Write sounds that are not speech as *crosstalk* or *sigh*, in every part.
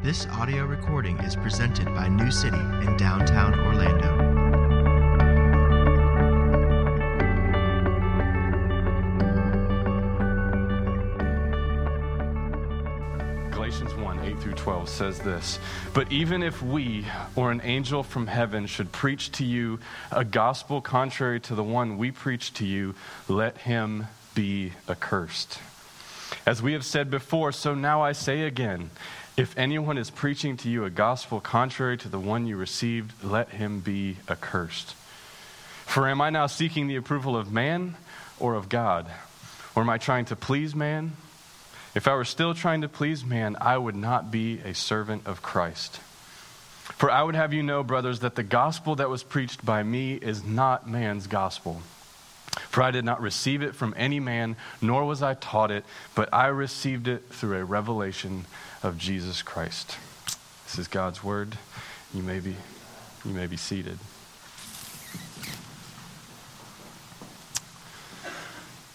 This audio recording is presented by New City in downtown Orlando. Galatians 1 8 through 12 says this But even if we or an angel from heaven should preach to you a gospel contrary to the one we preach to you, let him be accursed. As we have said before, so now I say again if anyone is preaching to you a gospel contrary to the one you received, let him be accursed. For am I now seeking the approval of man or of God? Or am I trying to please man? If I were still trying to please man, I would not be a servant of Christ. For I would have you know, brothers, that the gospel that was preached by me is not man's gospel. For I did not receive it from any man, nor was I taught it, but I received it through a revelation of Jesus Christ. This is God's word. You may be, you may be seated.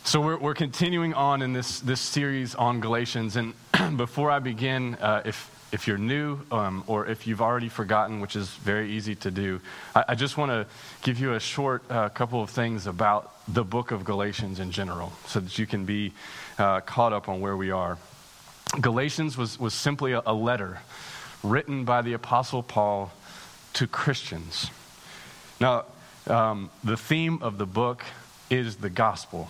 So we're, we're continuing on in this, this series on Galatians. And *clears throat* before I begin, uh, if, if you're new um, or if you've already forgotten, which is very easy to do, I, I just want to give you a short uh, couple of things about the book of Galatians in general so that you can be uh, caught up on where we are. Galatians was, was simply a, a letter written by the Apostle Paul to Christians. Now, um, the theme of the book is the gospel.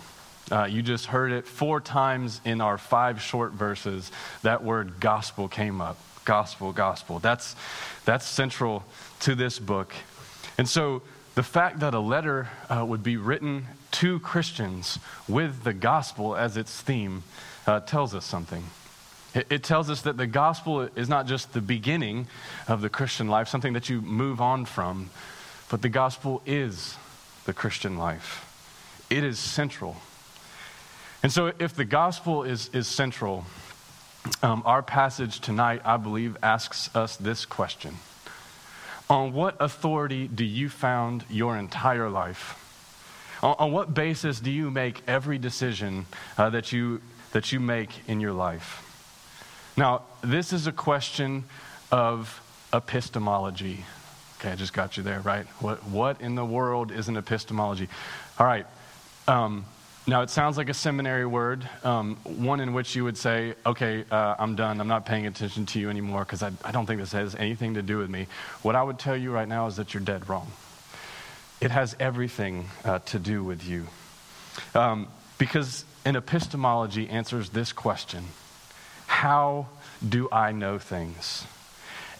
Uh, you just heard it four times in our five short verses. That word gospel came up. Gospel, gospel. That's, that's central to this book. And so the fact that a letter uh, would be written to Christians with the gospel as its theme uh, tells us something. It, it tells us that the gospel is not just the beginning of the Christian life, something that you move on from, but the gospel is the Christian life. It is central. And so, if the gospel is, is central, um, our passage tonight, I believe, asks us this question On what authority do you found your entire life? On, on what basis do you make every decision uh, that, you, that you make in your life? Now, this is a question of epistemology. Okay, I just got you there, right? What, what in the world is an epistemology? All right. Um, now, it sounds like a seminary word, um, one in which you would say, okay, uh, I'm done. I'm not paying attention to you anymore because I, I don't think this has anything to do with me. What I would tell you right now is that you're dead wrong. It has everything uh, to do with you. Um, because an epistemology answers this question How do I know things?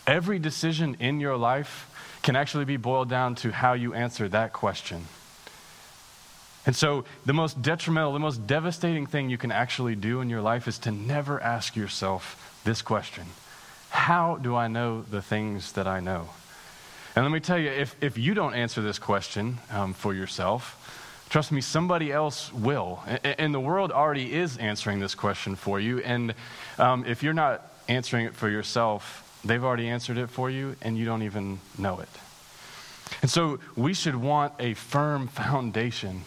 Every decision in your life can actually be boiled down to how you answer that question. And so, the most detrimental, the most devastating thing you can actually do in your life is to never ask yourself this question How do I know the things that I know? And let me tell you, if, if you don't answer this question um, for yourself, trust me, somebody else will. And, and, the world already is answering this question for you. And um, if you're not answering it for yourself, they've already answered it for you, and you don't even know it. And so, we should want a firm foundation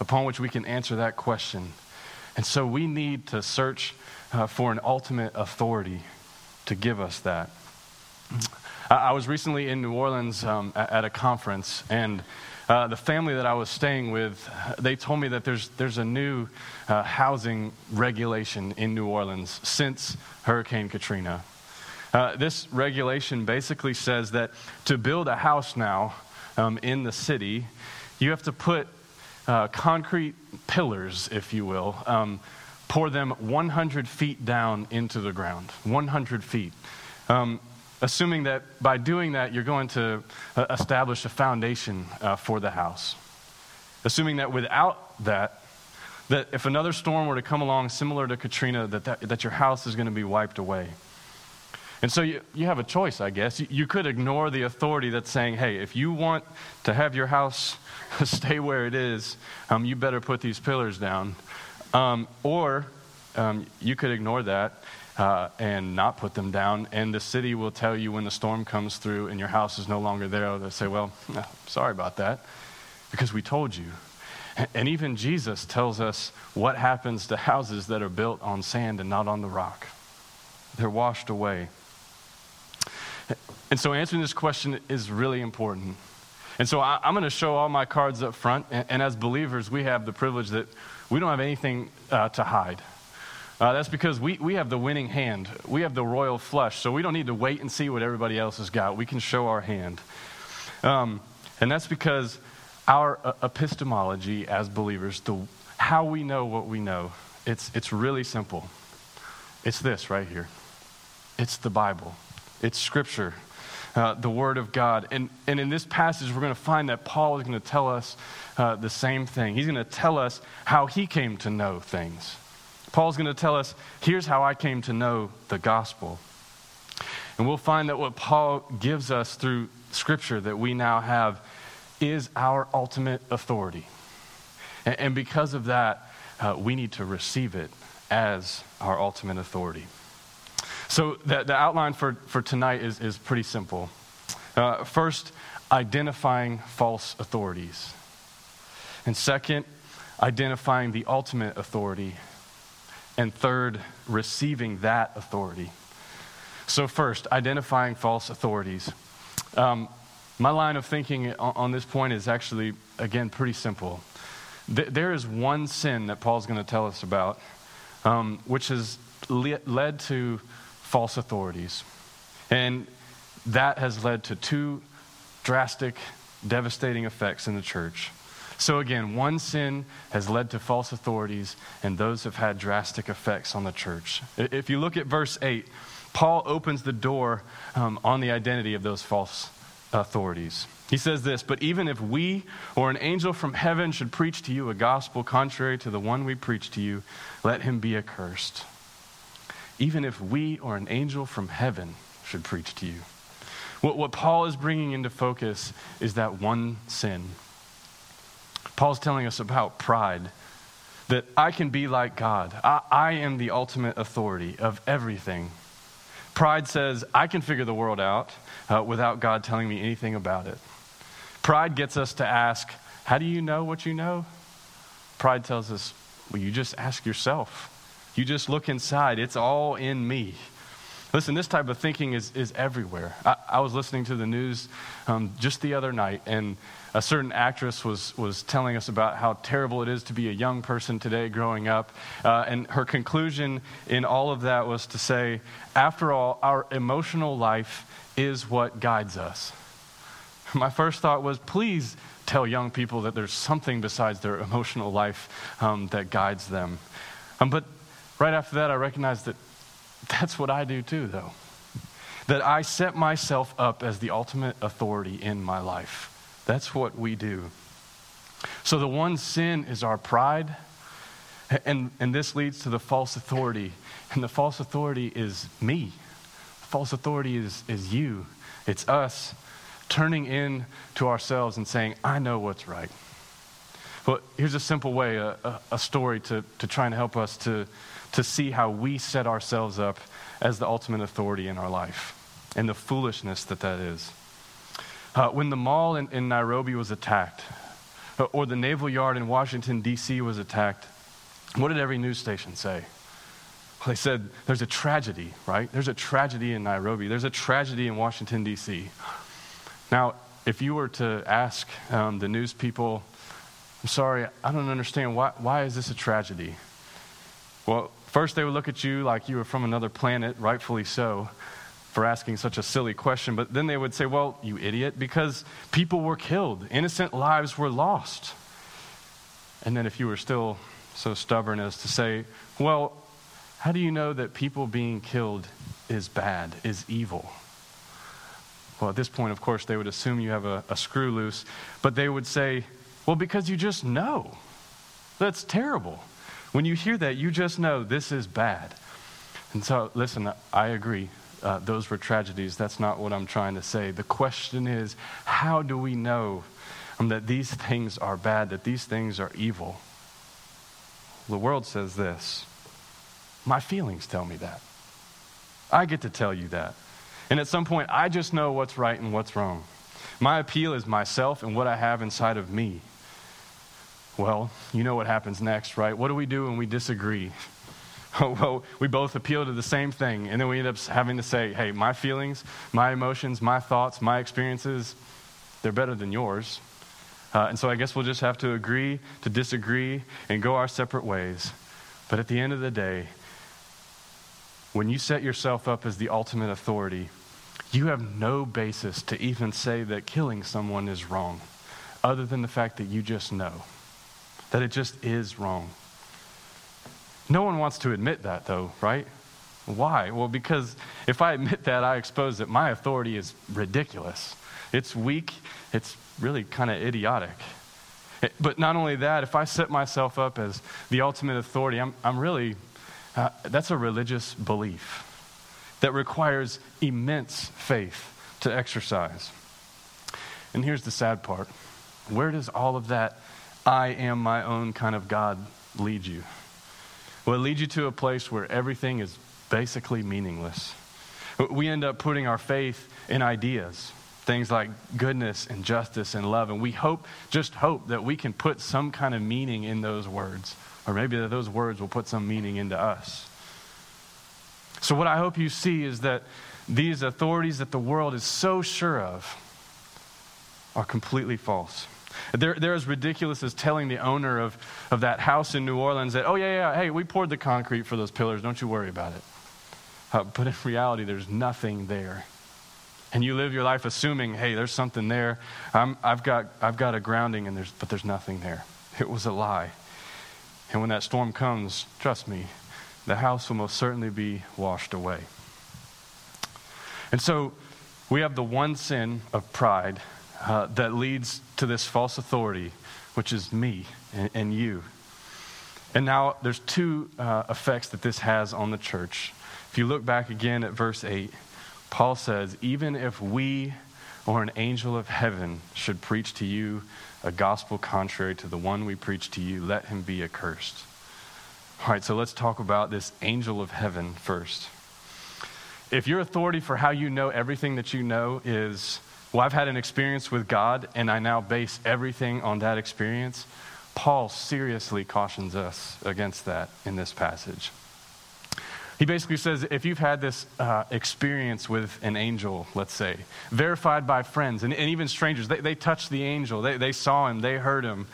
upon which we can answer that question. And so we need to search uh, for an ultimate authority to give us that. I was recently in New Orleans um, at a conference, and uh, the family that I was staying with, they told me that there's, there's a new uh, housing regulation in New Orleans since Hurricane Katrina. Uh, this regulation basically says that to build a house now um, in the city, you have to put uh, concrete pillars, if you will, um, pour them 100 feet down into the ground. 100 feet. Um, assuming that by doing that, you're going to uh, establish a foundation uh, for the house. Assuming that without that, that if another storm were to come along similar to Katrina, that, that, that your house is going to be wiped away. And so you, you have a choice, I guess. You, could ignore the authority that's saying, hey, if you want to have your house *laughs* stay where it is, um, you better put these pillars down. Um, or um, you could ignore that uh, and not put them down, and the city will tell you when the storm comes through and your house is no longer there. They'll say, well, sorry about that, because we told you. And even Jesus tells us what happens to houses that are built on sand and not on the rock. They're washed away. And so answering this question is really important. And so I, am going to show all my cards up front. And, and, as believers, we have the privilege that we don't have anything uh, to hide. Uh, that's because we, we have the winning hand. We have the royal flush. So we don't need to wait and see what everybody else has got. We can show our hand. Um, and that's because our uh, epistemology as believers, the, how we know what we know, it's, it's really simple. It's this right here it's the Bible, it's Scripture. Uh, the Word of God. And, and in this passage, we're going to find that Paul is going to tell us uh, the same thing. He's going to tell us how he came to know things. Paul's going to tell us here's how I came to know the gospel. And we'll find that what Paul gives us through Scripture that we now have is our ultimate authority. And, and because of that, uh, we need to receive it as our ultimate authority. So, the, the outline for, for tonight is, is pretty simple. Uh, first, identifying false authorities. And second, identifying the ultimate authority and third, receiving that authority. So, first, identifying false authorities. Um, my line of thinking on, on, this point is actually, again, pretty simple. Th- there is one sin that Paul's going to tell us about, um, which has le- led to false authorities. And that has led to two drastic, devastating effects in the church. So, again, one sin has led to false authorities, and those have had drastic effects on the church. If you look at verse 8, Paul opens the door um, on the identity of those false authorities. He says this But even if we or an angel from heaven should preach to you a gospel contrary to the one we preach to you, let him be accursed. Even if we or an angel from heaven should preach to you. What, what Paul is bringing into focus is that one sin Paul's telling us about pride that I can be like God. I, I, am the ultimate authority of everything. Pride says, I can figure the world out uh, without God telling me anything about it. Pride gets us to ask, How do you know what you know? Pride tells us, Well, you just ask yourself. You just look inside. It's all in me. Listen, this type of thinking is, is everywhere. I, I was listening to the news um, just the other night, and a certain actress was, was telling us about how terrible it is to be a young person today growing up. Uh, and her conclusion in all of that was to say, after all, our emotional life is what guides us. *laughs* My first thought was, please tell young people that there's something besides their emotional life um, that guides them. Um, but right after that, I recognized that that's what I do too, though. That I set myself up as the ultimate authority in my life. That's what we do. So the one sin is our pride, and, and this leads to the false authority. And the false authority is me. False authority is, is you. It's us turning in to ourselves and saying, I know what's right. Well, here's a simple way, a, a, story to, to try and help us to, to see how we set ourselves up as the ultimate authority in our life and the foolishness that that is. Uh, when the mall in, in Nairobi was attacked, uh, or the naval yard in Washington, D.C. was attacked, what did every news station say? They said, There's a tragedy, right? There's a tragedy in Nairobi. There's a tragedy in Washington, D.C. Now, if you were to ask um, the news people, I'm sorry, I don't understand, why, why is this a tragedy? Well, first they would look at you like you were from another planet, rightfully so, for asking such a silly question. But then they would say, Well, you idiot, because people were killed, innocent lives were lost. And then if you were still so stubborn as to say, Well, how do you know that people being killed is bad, is evil? Well, at this point, of course, they would assume you have a, a screw loose, but they would say, Well, because you just know. That's terrible. When you hear that, you just know this is bad. And so, listen, I agree. Uh, those were tragedies. That's not what I'm trying to say. The question is how do we know um, that these things are bad, that these things are evil? The world says this. My feelings tell me that. I get to tell you that. And at some point, I just know what's right and what's wrong. My appeal is myself and what I have inside of me. Well, you know what happens next, right? What do we do when we disagree? *laughs* well, we both appeal to the same thing, and then we end up having to say, hey, my feelings, my emotions, my thoughts, my experiences, they're better than yours. Uh, and so I guess we'll just have to agree to disagree and go our separate ways. But at the end of the day, when you set yourself up as the ultimate authority, you have no basis to even say that killing someone is wrong, other than the fact that you just know that it just is wrong. No one wants to admit that, though, right? Why? Well, because if I admit that, I expose that my authority is ridiculous. It's weak, it's really kind of idiotic. But not only that, if I set myself up as the ultimate authority, I'm, I'm really, uh, that's a religious belief that requires immense faith to exercise. And here's the sad part where does all of that I am my own kind of God lead you? Well, it leads you to a place where everything is basically meaningless. We end up putting our faith in ideas, things like goodness and justice and love, and we hope, just hope, that we can put some kind of meaning in those words, or maybe that those words will put some meaning into us. So, what I hope you see is that these authorities that the world is so sure of are completely false. They're, they're as ridiculous as telling the owner of, of that house in New Orleans that, oh, yeah, yeah, hey, we poured the concrete for those pillars. Don't you worry about it. Uh, but in reality, there's nothing there. And you live your life assuming, hey, there's something there. i have got, I've got a grounding, and there's, but there's nothing there. It was a lie. And when that storm comes, trust me, the house will most certainly be washed away. And so we have the one sin of pride uh, that leads to this false authority, which is me and, and you. And now there's two uh, effects that this has on the church. If you look back again at verse 8, Paul says, Even if we or an angel of heaven should preach to you a gospel contrary to the one we preach to you, let him be accursed. All right, so let's talk about this angel of heaven first. If your authority for how you know everything that you know is well, I've had an experience with God and I now base everything on that experience. Paul seriously cautions us against that in this passage. He basically says if you've had this uh, experience with an angel, let's say, verified by friends and, and even strangers, they, they touched the angel, they, they saw him, they heard him,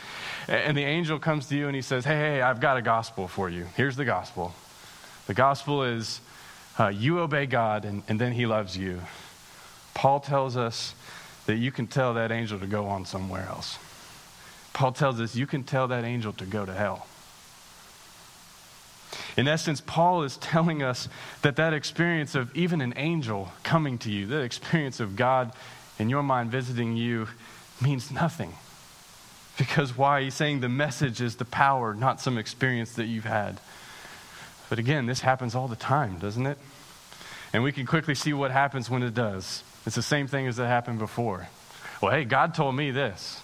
and the angel comes to you and he says, Hey, hey, I've got a gospel for you. Here's the gospel. The gospel is uh, you obey God and, and then he loves you. Paul tells us that you can tell that angel to go on somewhere else. Paul tells us you can tell that angel to go to hell. In essence, Paul is telling us that that experience of even an angel coming to you, that experience of God in your mind visiting you, means nothing. Because why? He's saying the message is the power, not some experience that you've had. But again, this happens all the time, doesn't it? And we can quickly see what happens when it does. It's the same thing as that happened before. Well, hey, God told me this.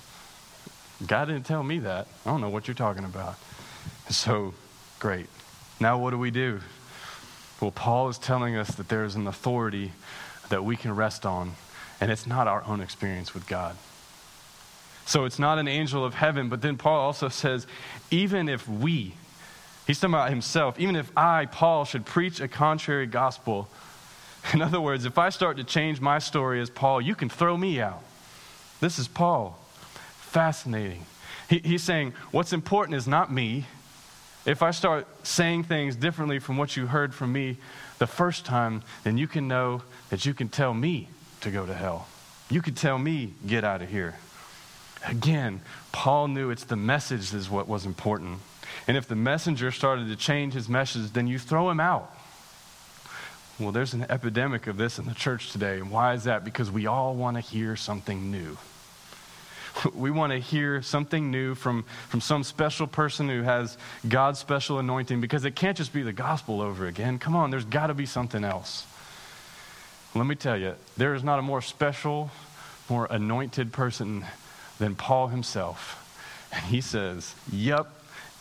God didn't tell me that. I don't know what you're talking about. So, great. Now, what do we do? Well, Paul is telling us that there is an authority that we can rest on, and it's not our own experience with God. So, it's not an angel of heaven, but then Paul also says, even if we, he's talking about himself, even if I, Paul, should preach a contrary gospel, *laughs* in other words, if I start to change my story as Paul, you can throw me out. This is Paul. Fascinating. He, he's saying, what's important is not me. If I start saying things differently from what you heard from me the first time, then you can know that you can tell me to go to hell. You can tell me, get out of here. Again, Paul knew it's the message is what was important. And if the messenger started to change his message, then you throw him out. Well, there's an epidemic of this in the church today. And why is that? Because we all want to hear something new. *laughs* We want to hear something new from, from some special person who has God's special anointing because it can't just be the gospel over again. Come on, there's got to be something else. Let me tell you, there is not a more special, more anointed person than Paul himself. And he says, Yep,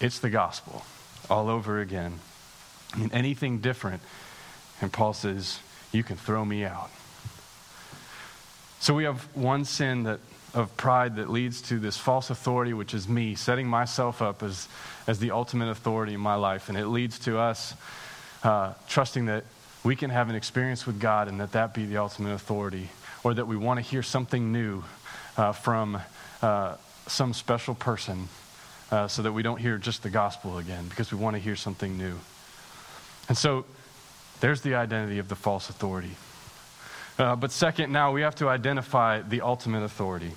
it's the gospel all over again. I mean, anything different and Paul says, You can throw me out. So we have one sin that of pride that leads to this false authority, which is me, setting myself up as, as the ultimate authority in my life. And it leads to us uh, trusting that we can have an experience with God and that that be the ultimate authority, or that we want to hear something new uh, from uh, some special person uh, so that we don't hear just the gospel again because we want to hear something new. And so there's the identity of the false authority. Uh, but second, now we have to identify the ultimate authority.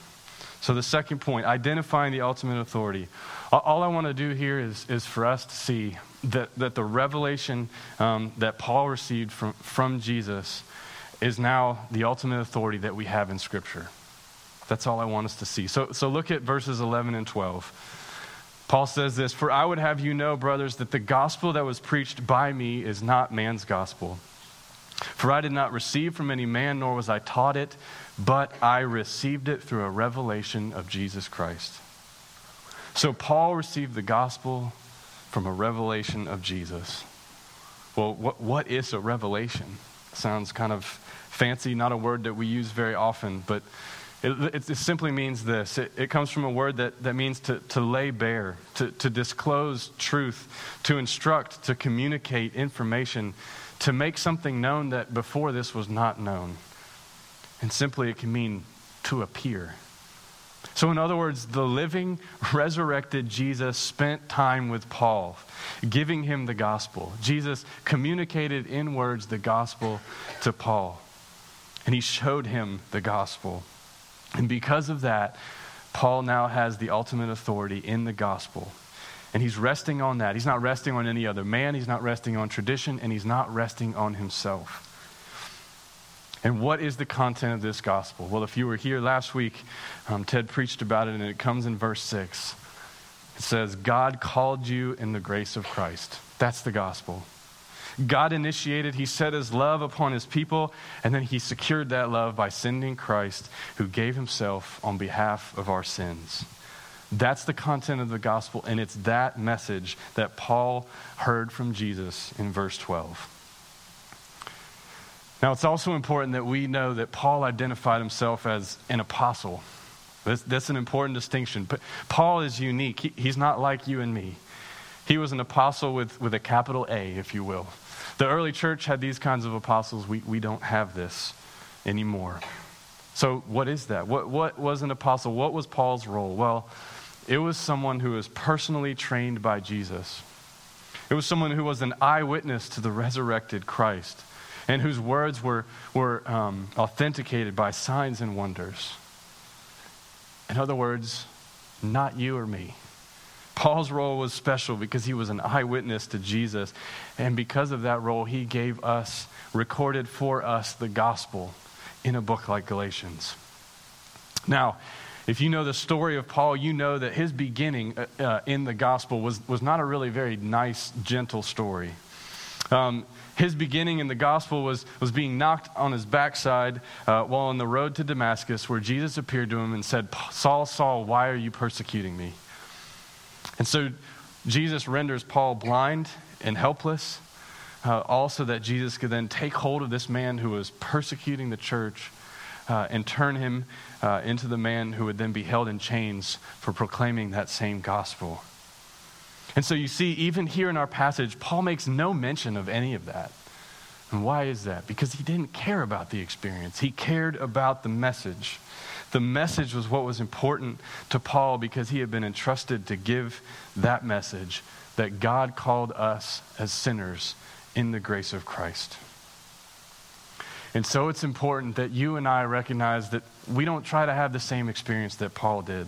So the second point, identifying the ultimate authority. All I want to do here is, is for us to see that, that the revelation um, that Paul received from, from Jesus is now the ultimate authority that we have in Scripture. That's all I want us to see. So, so look at verses 11 and 12. Paul says this For I would have you know, brothers, that the gospel that was preached by me is not man's gospel. For I did not receive from any man, nor was I taught it, but I received it through a revelation of Jesus Christ. So Paul received the gospel from a revelation of Jesus. Well, what, what is a revelation? Sounds kind of fancy, not a word that we use very often, but it, it, simply means this it, it, comes from a word that, that means to, to lay bare, to, to disclose truth, to instruct, to communicate information, to make something known that before this was not known. And simply, it can mean to appear. So, in other words, the living, resurrected Jesus spent time with Paul, giving him the gospel. Jesus communicated in words the gospel to Paul, and he showed him the gospel. And because of that, Paul now has the ultimate authority in the gospel. And he's resting on that. He's not resting on any other man, he's not resting on tradition, and he's not resting on himself. And what is the content of this gospel? Well, if you were here last week, um, Ted preached about it, and it comes in verse 6. It says, God called you in the grace of Christ. That's the gospel. God initiated, He set His love upon His people, and then He secured that love by sending Christ, who gave Himself on behalf of our sins. That's the content of the gospel, and it's that message that Paul heard from Jesus in verse 12. Now, it's also important that we know that Paul identified himself as an apostle. That's, that's an important distinction. But Paul is unique. He, he's not like you and me. He was an apostle with, with a capital A, if you will. The early church had these kinds of apostles. We, we don't have this anymore. So, what is that? What, what was an apostle? What was Paul's role? Well, it was someone who was personally trained by Jesus. It was someone who was an eyewitness to the resurrected Christ and whose words were, were um, authenticated by signs and wonders. In other words, not you or me. Paul's role was special because he was an eyewitness to Jesus. And because of that role, he gave us, recorded for us, the gospel in a book like Galatians. Now, if you know the story of Paul, you know that his beginning uh, uh in the gospel was, was not a really very nice, gentle story. Um, his beginning in the gospel was, was being knocked on his backside uh, while on the road to Damascus, where Jesus appeared to him and said, Saul, Saul, why are you persecuting me? And so Jesus renders Paul blind and helpless, uh, also that Jesus could then take hold of this man who was persecuting the church uh, and turn him uh, into the man who would then be held in chains for proclaiming that same gospel. And so you see, even here in our passage, Paul makes no mention of any of that. And why is that? Because he didn't care about the experience, he cared about the message. The message was what was important to Paul because he had been entrusted to give that message that God called us as sinners in the grace of Christ. And so it's important that you and I recognize that we don't try to have the same experience that Paul did.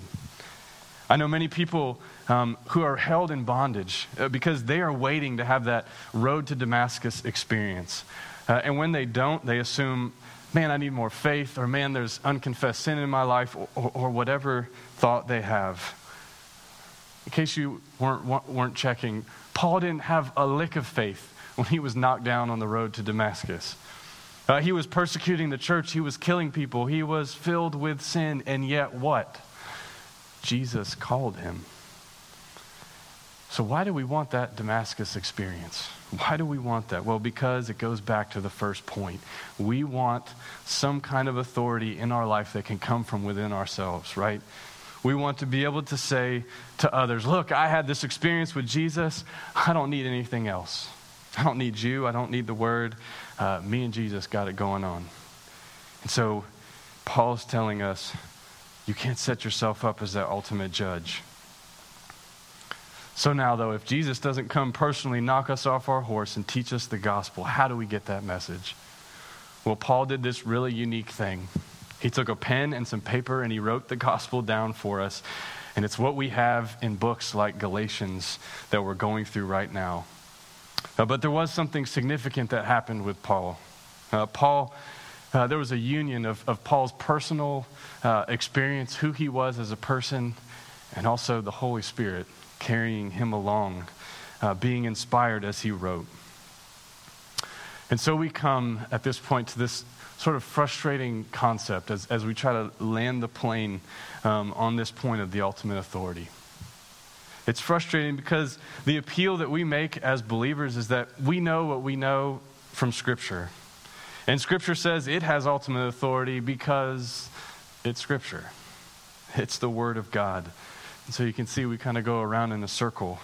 I know many people um, who are held in bondage uh, because they are waiting to have that road to Damascus experience. Uh, and when they don't, they assume, man, I need more faith, or man, there's unconfessed sin in my life, or, or, or whatever thought they have. In case you weren't, weren't checking, Paul didn't have a lick of faith when he was knocked down on the road to Damascus. Uh, he was persecuting the church, he was killing people, he was filled with sin, and yet what? Jesus called him. So, why do we want that Damascus experience? Why do we want that? Well, because it goes back to the first point. We want some kind of authority in our life that can come from within ourselves, right? We want to be able to say to others, Look, I had this experience with Jesus. I don't need anything else. I don't need you. I don't need the word. Uh, me and Jesus got it going on. And so Paul's telling us you can't set yourself up as that ultimate judge. So now, though, if Jesus doesn't come personally knock us off our horse and teach us the gospel, how do we get that message? Well, Paul did this really unique thing. He took a pen and some paper and he wrote the gospel down for us. And it's what we have in books like Galatians that we're going through right now. Uh, but there was something significant that happened with Paul. Uh, Paul, uh, there was a union of, of Paul's personal uh, experience, who he was as a person, and also the Holy Spirit carrying him along, uh, being inspired as he wrote. And so we come at this point to this sort of frustrating concept as, as we try to land the plane um, on this point of the ultimate authority. It's frustrating because the appeal that we make as believers is that we know what we know from Scripture. And Scripture says it has ultimate authority because it's Scripture, it's the Word of God. And so you can see we kind of go around in a circle.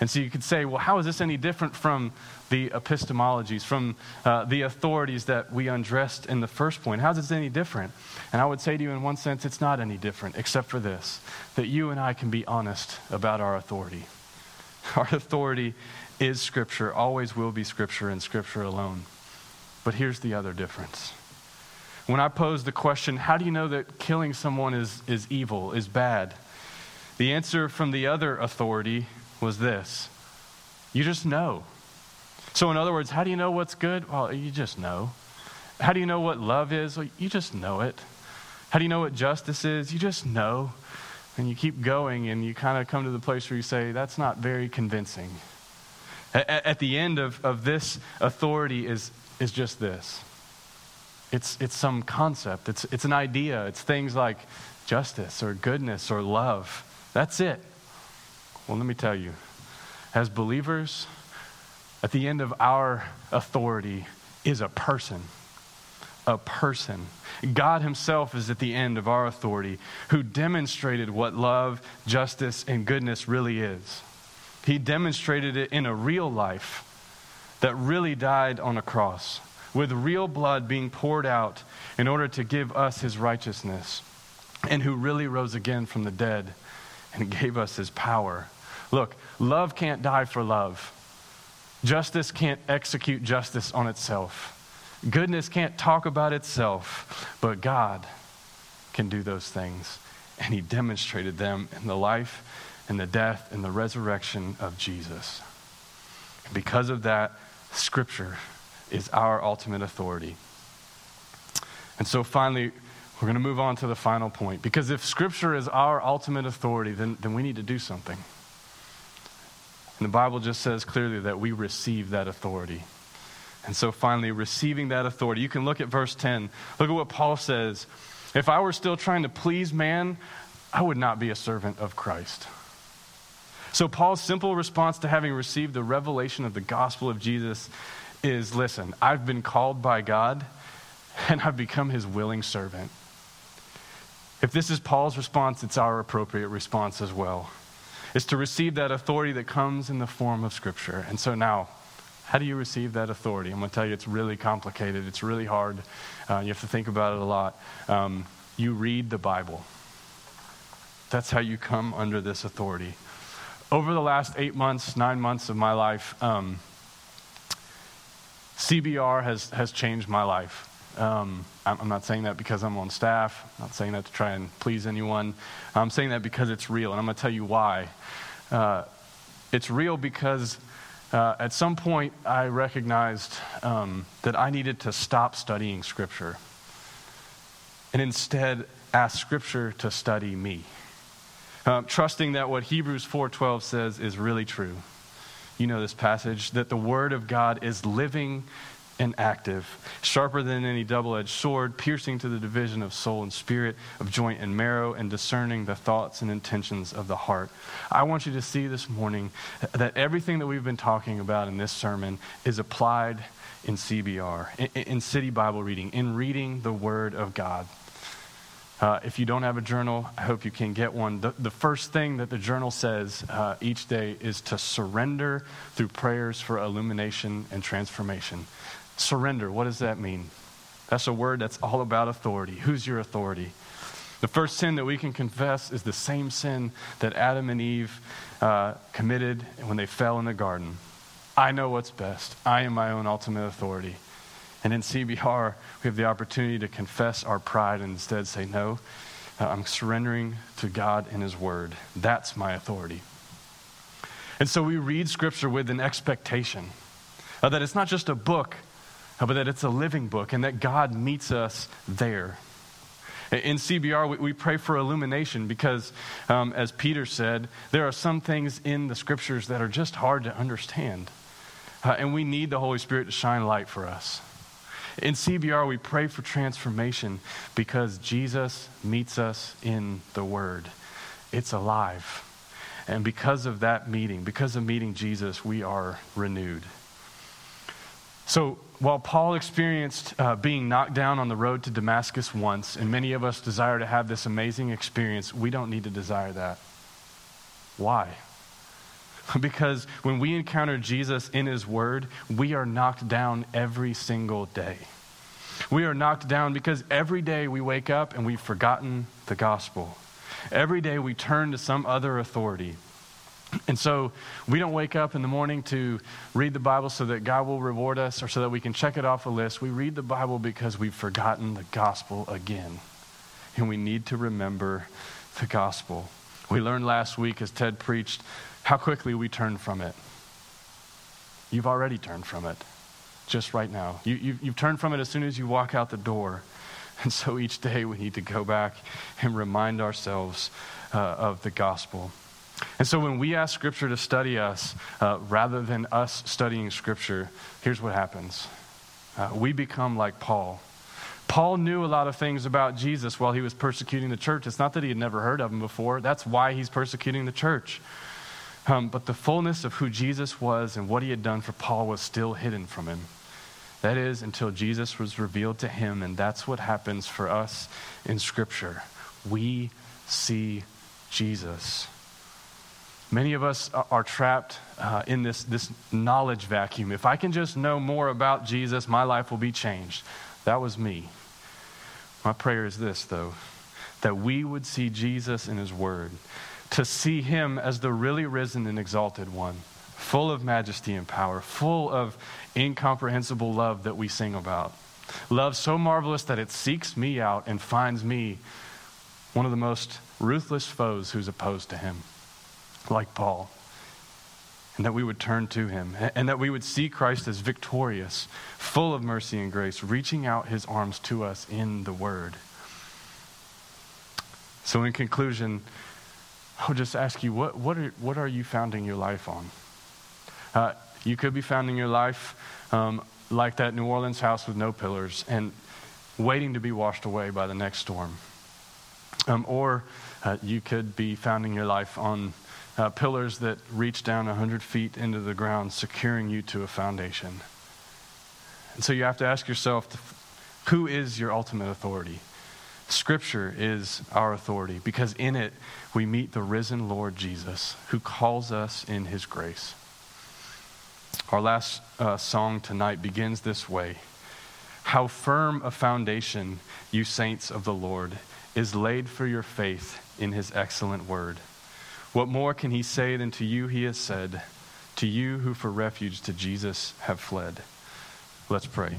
And so you could say, well, how is this any different from the epistemologies, from uh, the authorities that we undressed in the first point? How is this any different? And I would say to you, in one sense, it's not any different, except for this that you and I can be honest about our authority. *laughs* Our authority is Scripture, always will be Scripture, and Scripture alone. But here's the other difference. When I pose the question, how do you know that killing someone is, is evil, is bad? The answer from the other authority was this you just know. So, in other words, how do you know what's good? Well, you just know. How do you know what love is? Well, you just know it. How do you know what justice is? You just know. And you keep going, and you kind of come to the place where you say, that's not very convincing. At, at the end of, of this authority is, is just this it's, it's some concept, it's, it's an idea, it's things like justice or goodness or love. That's it. Well, let me tell you, as believers, at the end of our authority is a person. A person. God Himself is at the end of our authority, who demonstrated what love, justice, and goodness really is. He demonstrated it in a real life that really died on a cross, with real blood being poured out in order to give us His righteousness, and who really rose again from the dead and gave us his power. Look, love can't die for love. Justice can't execute justice on itself. Goodness can't talk about itself, but God can do those things. And he demonstrated them in the life and the death and the resurrection of Jesus. Because of that, Scripture is our ultimate authority. And so finally, we're going to move on to the final point. Because if Scripture is our ultimate authority, then, then we need to do something. And the Bible just says clearly that we receive that authority. And so finally, receiving that authority, you can look at verse 10. Look at what Paul says. If I were still trying to please man, I would not be a servant of Christ. So, Paul's simple response to having received the revelation of the gospel of Jesus is listen, I've been called by God, and I've become his willing servant. If this is Paul's response, it's our appropriate response as well. Is to receive that authority that comes in the form of Scripture. And so now, how do you receive that authority? I'm going to tell you it's really complicated, it's really hard. Uh, you have to think about it a lot. Um, you read the Bible. That's how you come under this authority. Over the last eight months, nine months of my life, um, CBR has, has changed my life. Um, I'm not saying that because I'm on staff. I'm not saying that to try and please anyone. I'm saying that because it's real, and I'm going to tell you why. Uh, it's real because uh, at some point I recognized um, that I needed to stop studying Scripture and instead ask Scripture to study me. Um, trusting that what Hebrews 4:12 says is really true. You know this passage that the Word of God is living and active, sharper than any double edged sword, piercing to the division of soul and spirit, of joint and marrow, and discerning the thoughts and intentions of the heart. I want you to see this morning that everything that we've been talking about in this sermon is applied in CBR, in, in city Bible reading, in reading the Word of God. Uh, if you don't have a journal, I hope you can get one. The, the first thing that the journal says uh, each day is to surrender through prayers for illumination and transformation. Surrender, what does that mean? That's a word that's all about authority. Who's your authority? The first sin that we can confess is the same sin that Adam and Eve uh, committed when they fell in the garden. I know what's best. I am my own ultimate authority. And in CBR, we have the opportunity to confess our pride and instead say, No, uh, I'm surrendering to God and His Word. That's my authority. And so we read Scripture with an expectation uh, that it's not just a book, but that it's a living book and that God meets us there. In CBR, we, pray for illumination because, um, as Peter said, there are some things in the Scriptures that are just hard to understand. Uh, and we need the Holy Spirit to shine light for us. In CBR, we pray for transformation because Jesus meets us in the Word. It's alive. And because of that meeting, because of meeting Jesus, we are renewed. So, while Paul experienced uh, being knocked down on the road to Damascus once, and many of us desire to have this amazing experience, we don't need to desire that. Why? *laughs* Because when we encounter Jesus in His Word, we are knocked down every single day. We are knocked down because every day we wake up and we've forgotten the gospel. Every day we turn to some other authority. And so we don't wake up in the morning to read the Bible so that God will reward us or so that we can check it off a list. We read the Bible because we've forgotten the gospel again. And we need to remember the gospel. We learned last week as Ted preached how quickly we turn from it. You've already turned from it, just right now. You, you've, you've turned from it as soon as you walk out the door. And so each day we need to go back and remind ourselves uh, of the gospel. And so when we ask Scripture to study us, uh, rather than us studying Scripture, here's what happens uh, we become like Paul. Paul knew a lot of things about Jesus while he was persecuting the church. It's not that he had never heard of him before, that's why he's persecuting the church. Um, but the fullness of who Jesus was and what he had done for Paul was still hidden from him. That is, until Jesus was revealed to him, and that's what happens for us in Scripture. We see Jesus. Many of us are trapped uh, in this, this knowledge vacuum. If I can just know more about Jesus, my life will be changed. That was me. My prayer is this, though that we would see Jesus in His Word, to see him as the really risen and exalted one, full of majesty and power, full of incomprehensible love that we sing about. Love so marvelous that it seeks me out and finds me one of the most ruthless foes who's opposed to him, like Paul. And that we would turn to him, and that we would see Christ as victorious, full of mercy and grace, reaching out his arms to us in the Word. So, in conclusion, I'll just ask you, what, what, are, what are you founding your life on? Uh, you could be founding your life um, like that New Orleans house with no pillars and waiting to be washed away by the next storm. Um, or uh, you could be founding your life on uh, pillars that reach down 100 feet into the ground, securing you to a foundation. And so you have to ask yourself who is your ultimate authority? Scripture is our authority because in it we meet the risen Lord Jesus who calls us in his grace. Our last uh, song tonight begins this way How firm a foundation, you saints of the Lord, is laid for your faith in his excellent word. What more can he say than to you he has said, to you who for refuge to Jesus have fled? Let's pray.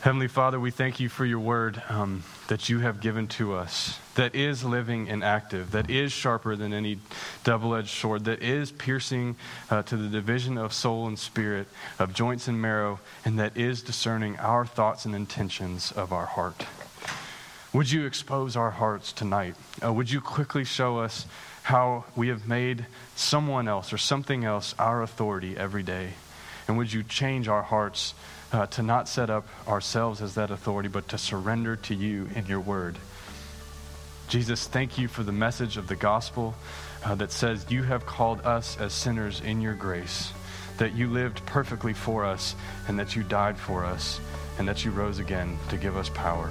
Heavenly Father, we thank you for your word um, that you have given to us, that is living and active, that is sharper than any double edged sword, that is piercing uh, to the division of soul and spirit, of joints and marrow, and that is discerning our thoughts and intentions of our heart. Would you expose our hearts tonight? Uh, would you quickly show us how we have made someone else or something else our authority every day? And would you change our hearts uh, to not set up ourselves as that authority, but to surrender to you in your word? Jesus, thank you for the message of the gospel uh, that says you have called us as sinners in your grace, that you lived perfectly for us, and that you died for us, and that you rose again to give us power.